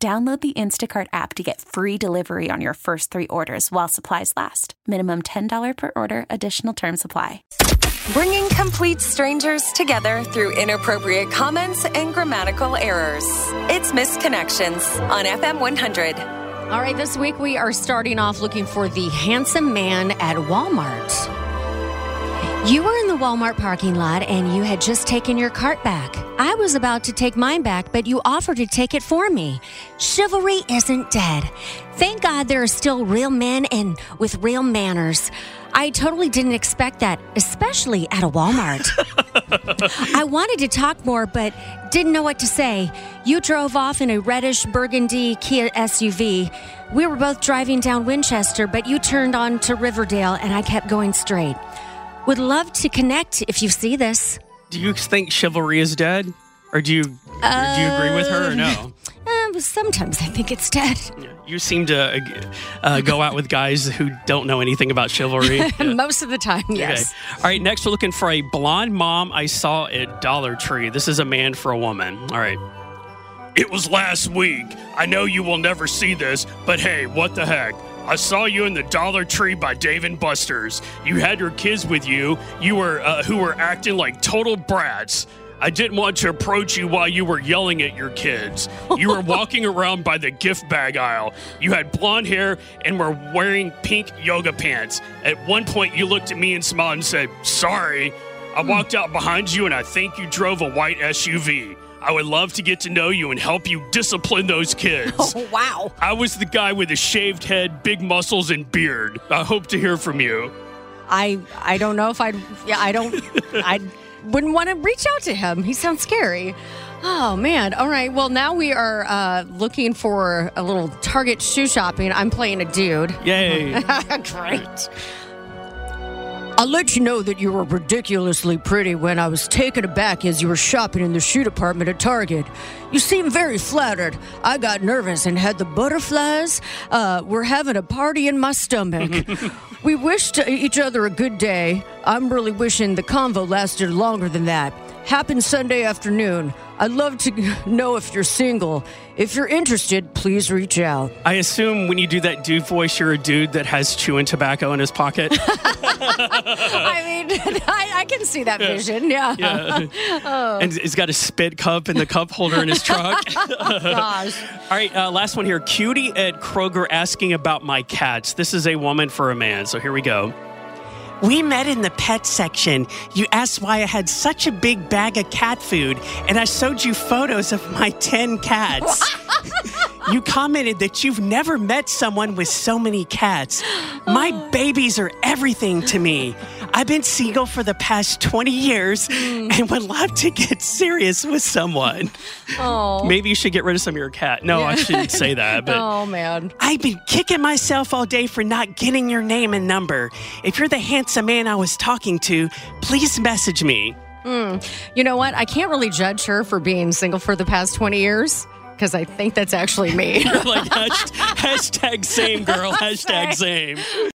Download the Instacart app to get free delivery on your first three orders while supplies last. Minimum $10 per order, additional term supply. Bringing complete strangers together through inappropriate comments and grammatical errors. It's Missed Connections on FM 100. All right, this week we are starting off looking for the handsome man at Walmart. You were in the Walmart parking lot and you had just taken your cart back. I was about to take mine back, but you offered to take it for me. Chivalry isn't dead. Thank God there are still real men and with real manners. I totally didn't expect that, especially at a Walmart. I wanted to talk more, but didn't know what to say. You drove off in a reddish burgundy Kia SUV. We were both driving down Winchester, but you turned on to Riverdale and I kept going straight. Would love to connect if you see this. Do you think chivalry is dead? Or do you, or do you agree with her or no? Uh, sometimes I think it's dead. You seem to uh, uh, go out with guys who don't know anything about chivalry. Yeah. Most of the time, yes. Okay. All right, next we're looking for a blonde mom I saw at Dollar Tree. This is a man for a woman. All right. It was last week. I know you will never see this, but hey, what the heck? I saw you in the Dollar Tree by Dave and Buster's. You had your kids with you. You were uh, who were acting like total brats. I didn't want to approach you while you were yelling at your kids. You were walking around by the gift bag aisle. You had blonde hair and were wearing pink yoga pants. At one point, you looked at me and smiled and said, Sorry. I walked out behind you and I think you drove a white SUV. I would love to get to know you and help you discipline those kids. Oh, wow. I was the guy with a shaved head, big muscles, and beard. I hope to hear from you. I I don't know if I'd yeah I don't I wouldn't want to reach out to him. He sounds scary. Oh man! All right. Well, now we are uh, looking for a little Target shoe shopping. I'm playing a dude. Yay. Great. I'll let you know that you were ridiculously pretty when I was taken aback as you were shopping in the shoe department at Target. You seemed very flattered. I got nervous and had the butterflies. Uh, we're having a party in my stomach. we wished each other a good day. I'm really wishing the convo lasted longer than that. Happened Sunday afternoon. I'd love to know if you're single. If you're interested, please reach out. I assume when you do that dude voice, you're a dude that has chewing tobacco in his pocket. I mean, I, I can see that vision. Yeah. yeah. And he's got a spit cup and the cup holder in his truck. Gosh. All right, uh, last one here. Cutie at Kroger asking about my cats. This is a woman for a man. So here we go. We met in the pet section. You asked why I had such a big bag of cat food, and I showed you photos of my 10 cats. you commented that you've never met someone with so many cats. My oh. babies are everything to me. I've been single for the past 20 years hmm. and would love to get serious with someone. Oh. Maybe you should get rid of some of your cat. No, I shouldn't say that, but. Oh, man. I've been kicking myself all day for not getting your name and number. If you're the handsome man I was talking to, please message me. Hmm. You know what? I can't really judge her for being single for the past 20 years because I think that's actually me. like hashtag, hashtag same girl, hashtag same.